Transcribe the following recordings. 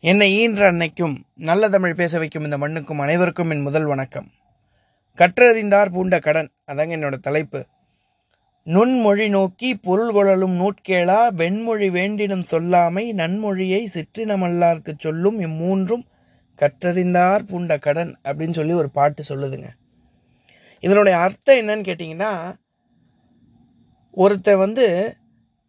என்னை ஈன்ற அன்னைக்கும் நல்ல தமிழ் பேச வைக்கும் இந்த மண்ணுக்கும் அனைவருக்கும் என் முதல் வணக்கம். கற்றறிந்தார் பூண்ட கடன் அதாங்க என்னோட தலைப்பு. நுண்மொழி நோக்கி பொருள் கொழலும் நூட்கேளா வெண்மொழி வேண்டினும் சொல்லாமை நன்மொழியை சிற்றினமல்லார்க்கு சொல்லும் இம்மூன்றும் கற்றறிந்தார் பூண்ட கடன் அப்படின்னு சொல்லி ஒரு பாட்டு சொல்லுதுங்க. இதனுடைய அர்த்தம் என்னன்னு கேட்டிங்கன்னா ஒருத்தன் வந்து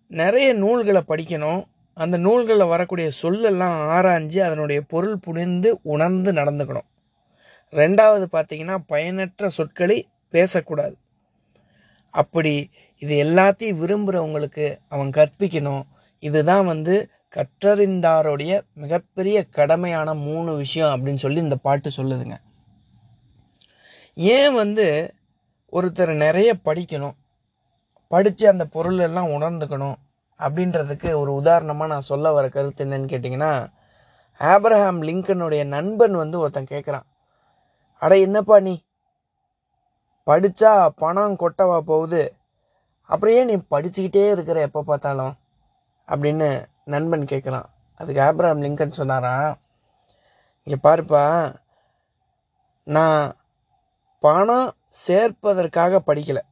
நிறைய நூல்களை படிக்கணும் அந்த நூல்களில் வரக்கூடிய சொல்லெல்லாம் ஆராய்ஞ்சு அதனுடைய பொருள் புரிந்து உணர்ந்து நடந்துக்கணும். ரெண்டாவது பார்த்திங்கன்னா பயனற்ற சொற்களை பேசக்கூடாது. அப்படி இது எல்லாத்தையும் விரும்புகிறவங்களுக்கு அவன் கற்பிக்கணும். இதுதான் வந்து கற்றறிந்தாருடைய மிகப்பெரிய கடமையான மூணு விஷயம் அப்படின்னு சொல்லி இந்த பாட்டு சொல்லுதுங்க. ஏன் வந்து ஒருத்தர் நிறைய படிக்கணும் படித்து அந்த பொருள் எல்லாம் உணர்ந்துக்கணும் அப்படின்றதுக்கு ஒரு உதாரணமாக நான் சொல்ல வர கருத்து என்னன்னு கேட்டிங்கன்னா ஆப்ரஹாம் லிங்கனுடைய நண்பன் வந்து ஒருத்தன் கேட்குறான் அட என்னப்பா நீ? படித்தா பணம் கொட்டவா போகுது. அப்புறம் ஏன் நீ படிச்சுக்கிட்டே இருக்கிற எப்போ பார்த்தாலும்? அப்படின்னு நண்பன் கேட்குறான் அதுக்கு ஆப்ரஹாம் லிங்கன் சொன்னாராம் இங்கே பாருப்பா நான் பணம் சேர்ப்பதற்காக படிக்கலை.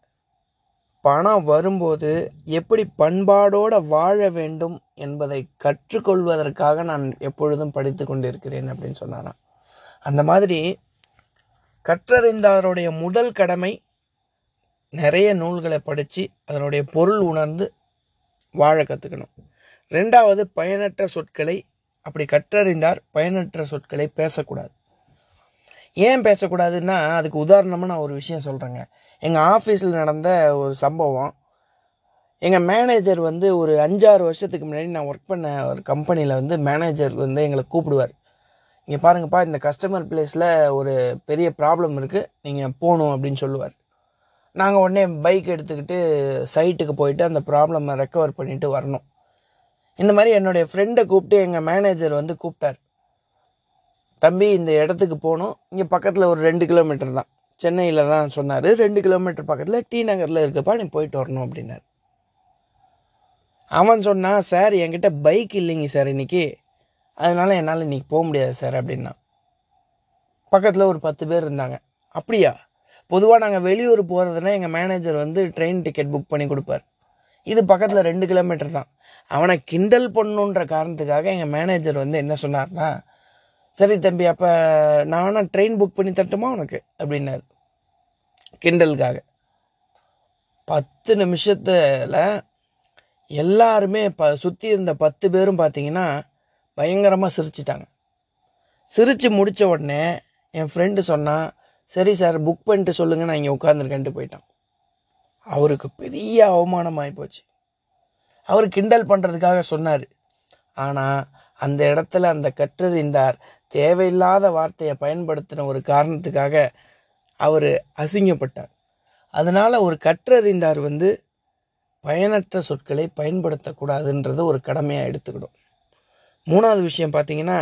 பணம் வரும்போது எப்படி பண்பாடோடு வாழ வேண்டும் என்பதை கற்றுக்கொள்வதற்காக நான் எப்பொழுதும் படித்து கொண்டிருக்கிறேன் அப்படின்னு சொன்னாராம் அந்த மாதிரி கற்றறிந்தாருடைய முதல் கடமை நிறைய நூல்களை படித்து அதனுடைய பொருள் உணர்ந்து வாழ கற்றுக்கணும் ரெண்டாவது பயனற்ற சொற்களை அப்படி கற்றறிந்தார் பயனற்ற சொற்களை பேசக்கூடாது. ஏன் பேசக்கூடாதுன்னா அதுக்கு உதாரணமாக நான் ஒரு விஷயம் சொல்கிறேங்க எங்கள் ஆஃபீஸில் நடந்த ஒரு சம்பவம். எங்கள் மேனேஜர் வந்து ஒரு அஞ்சாறு வருஷத்துக்கு முன்னாடி நான் ஒர்க் பண்ண ஒரு கம்பெனியில் வந்து மேனேஜர் வந்து எங்களை கூப்பிடுவார். இங்கே பாருங்கப்பா இந்த கஸ்டமர் பிளேஸில் ஒரு பெரிய ப்ராப்ளம் இருக்குது நீங்கள் போகணும் அப்படின்னு சொல்லுவார். நாங்கள் உடனே பைக் எடுத்துக்கிட்டு சைட்டுக்கு போயிட்டு அந்த ப்ராப்ளமை ரெக்கவர் பண்ணிவிட்டு வரணும். இந்த மாதிரி என்னுடைய ஃப்ரெண்டை கூப்பிட்டு எங்கள் மேனேஜர் வந்து கூப்பிட்டார். தம்பி இந்த இடத்துக்கு போகணும். இங்கே பக்கத்தில் ஒரு ரெண்டு கிலோமீட்டர் தான். சென்னையில் தான் சொன்னார். ரெண்டு கிலோமீட்டர் பக்கத்தில் டி நகரில் இருக்கப்பா நீ போயிட்டு வரணும் அப்படின்னார். அவன் சொன்னான் சார் என்கிட்ட பைக் இல்லைங்க சார் இன்றைக்கி அதனால் என்னால் இன்றைக்கி போக முடியாது சார் அப்படின்னா. பக்கத்தில் ஒரு பத்து பேர் இருந்தாங்க. அப்படியா? பொதுவாக நாங்கள் வெளியூர் போகிறதுனா எங்கள் மேனேஜர் வந்து ட்ரெயின் டிக்கெட் புக் பண்ணி கொடுப்பார். இது பக்கத்தில் ரெண்டு கிலோமீட்டர் தான். அவனை கிண்டல் பண்ணுன்ற காரணத்துக்காக எங்கள் மேனேஜர் வந்து என்ன சொன்னார்னா சரி தம்பி அப்போ நான் வேணால் ட்ரெயின் புக் பண்ணி தட்டுமா உனக்கு? அப்படின்னாரு. கிண்டலுக்காக. பத்து நிமிஷத்தில் எல்லாருமே ப சுற்றி இருந்த பத்து பேரும் பார்த்தீங்கன்னா பயங்கரமாக சிரிச்சிட்டாங்க. சிரித்து முடித்த உடனே என் ஃப்ரெண்டு சொன்னான் சரி சார் புக் பண்ணிட்டு சொல்லுங்கள் நான் இங்கே உட்காந்துருக்கேன்ட்டு போயிட்டான். அவருக்கு பெரிய அவமானம் ஆகிப்போச்சு அவர் கிண்டல் பண்ணுறதுக்காக சொன்னார். ஆனால் அந்த இடத்துல அந்த கற்றறிந்தார். தேவையில்லாத வார்த்தையை பயன்படுத்தின ஒரு காரணத்துக்காக அவர் அசிங்கப்பட்டார். அதனால் ஒரு கற்றறிந்தார் வந்து பயனற்ற சொற்களை பயன்படுத்தக்கூடாதுன்றது ஒரு கடமையாக எடுத்துக்கிடும். மூணாவது விஷயம் பார்த்தீங்கன்னா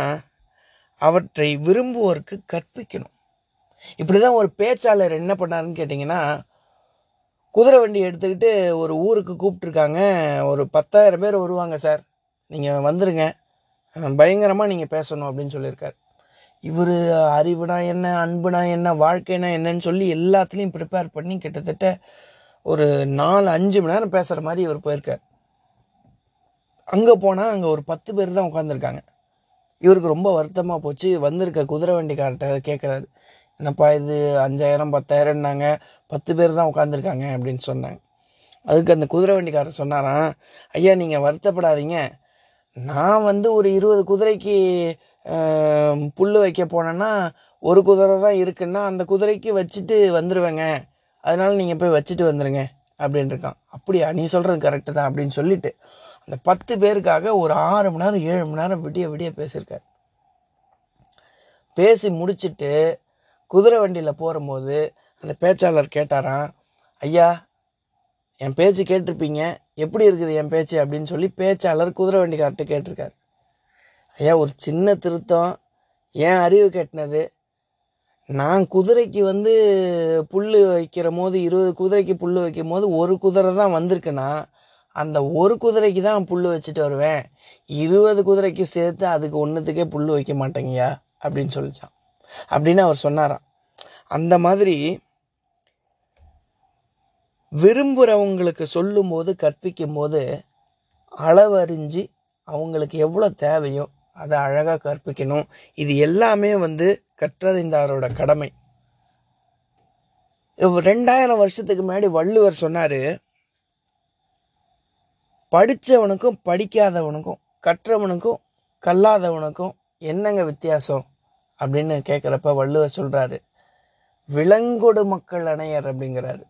அவற்றை விரும்புவோருக்கு கற்பிக்கணும். இப்படி தான் ஒரு பேச்சாளர் என்ன பண்ணாருன்னு கேட்டிங்கன்னா குதிரை வண்டி எடுத்துக்கிட்டு ஒரு ஊருக்கு கூப்பிட்ருக்காங்க ஒரு பத்தாயிரம் பேர் வருவாங்க சார். நீங்கள் வந்துடுங்க பயங்கரமாக நீங்கள் பேசணும் அப்படின்னு சொல்லியிருக்கார். இவர் அறிவுனா என்ன அன்புனா என்ன வாழ்க்கைனா என்னன்னு சொல்லி எல்லாத்துலேயும் ப்ரிப்பேர் பண்ணி கிட்டத்தட்ட ஒரு நாலு அஞ்சு மணி நேரம் பேசுகிற மாதிரி இவர் போயிருக்கார். அங்கே போனால் அங்கே ஒரு பத்து பேர் தான் உட்காந்துருக்காங்க இவருக்கு ரொம்ப வருத்தமாக போச்சு. வந்திருக்க குதிரை வண்டிக்கார்ட்ட கேட்குறாரு என்னப்பா இது அஞ்சாயிரம் பத்தாயிரம்னாங்க. பத்து பேர் தான் உட்காந்துருக்காங்க அப்படின்னு சொன்னாங்க. அதுக்கு அந்த குதிரை வண்டிக்காரர் சொன்னாராம் ஐயா நீங்கள் வருத்தப்படாதீங்க. நான் வந்து ஒரு இருபது குதிரைக்கு புல் வைக்க போனேன்னா ஒரு குதிரை தான் இருக்குன்னா அந்த குதிரைக்கு வச்சுட்டு வந்துடுவேங்க அதனால் நீங்கள் போய் வச்சுட்டு வந்துடுங்க அப்படின்னு இருக்கான். அப்படியா? நீ சொல்கிறது கரெக்டு தான் அப்படின்னு சொல்லிட்டு அந்த பத்து பேருக்காக ஒரு ஆறு மணி நேரம் ஏழு மணி நேரம் விடிய விடிய பேசியிருக்கார். பேசி முடிச்சுட்டு குதிரை வண்டியில் போகும்போது அந்த பேச்சாளர் கேட்டாராம் ஐயா என் பேச்சு கேட்டிருப்பீங்க எப்படி இருக்குது என் பேச்சு அப்படின்னு சொல்லி பேச்சாளர் குதிரை வண்டிக்கார்ட்ட கேட்டிருக்காரு. ஐயா ஒரு சின்ன திருத்தம். ஏன் அறிவு கட்டினது? நான் குதிரைக்கு வந்து புல் வைக்கிற போது இருபது குதிரைக்கு புல் வைக்கும் போது ஒரு குதிரை தான் வந்திருக்குன்னா அந்த ஒரு குதிரைக்கு தான் புல் வச்சுட்டு வருவேன். இருபது குதிரைக்கு சேர்த்து அதுக்கு ஒன்றுத்துக்கே புல் வைக்க மாட்டேங்கய்யா அப்படின்னு சொல்லிச்சான். அப்படின்னு அவர் சொன்னாராம். அந்த மாதிரி விரும்புகிறவங்களுக்கு சொல்லும்போது கற்பிக்கும்போது அளவறிஞ்சு அவங்களுக்கு எவ்வளோ தேவையோ அதை அழகாக கற்பிக்கணும். இது எல்லாமே வந்து கற்றறிந்தாரோட கடமை. ரெண்டாயிரம் வருஷத்துக்கு முன்னாடி வள்ளுவர் சொன்னார் படித்தவனுக்கும் படிக்காதவனுக்கும் கற்றவனுக்கும் கல்லாதவனுக்கும் என்னங்க வித்தியாசம்? அப்படின்னு கேட்குறப்ப வள்ளுவர் சொல்கிறாரு விலங்கொடு மக்கள் அணையர் அப்படிங்கிறாரு.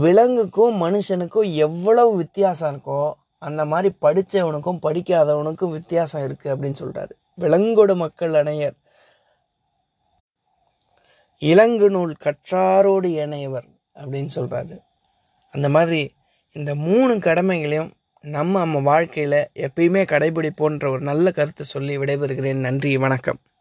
விலங்குக்கும் மனுஷனுக்கும் எவ்வளவு வித்தியாசம் இருக்கோ அந்த மாதிரி படித்தவனுக்கும் படிக்காதவனுக்கும் வித்தியாசம் இருக்குது அப்படின்னு சொல்கிறாரு விலங்கொடு மக்கள் அணையர். இளங்கு நூல் கற்றாரோடு இணையவர் அப்படின்னு சொல்கிறாரு அந்த மாதிரி இந்த மூணு கடமைகளையும் நம்ம நம்ம வாழ்க்கையில் எப்பயுமே கடைபிடிப்போன்ற ஒரு நல்ல கருத்தை சொல்லி விடைபெறுகிறேன். நன்றி வணக்கம்.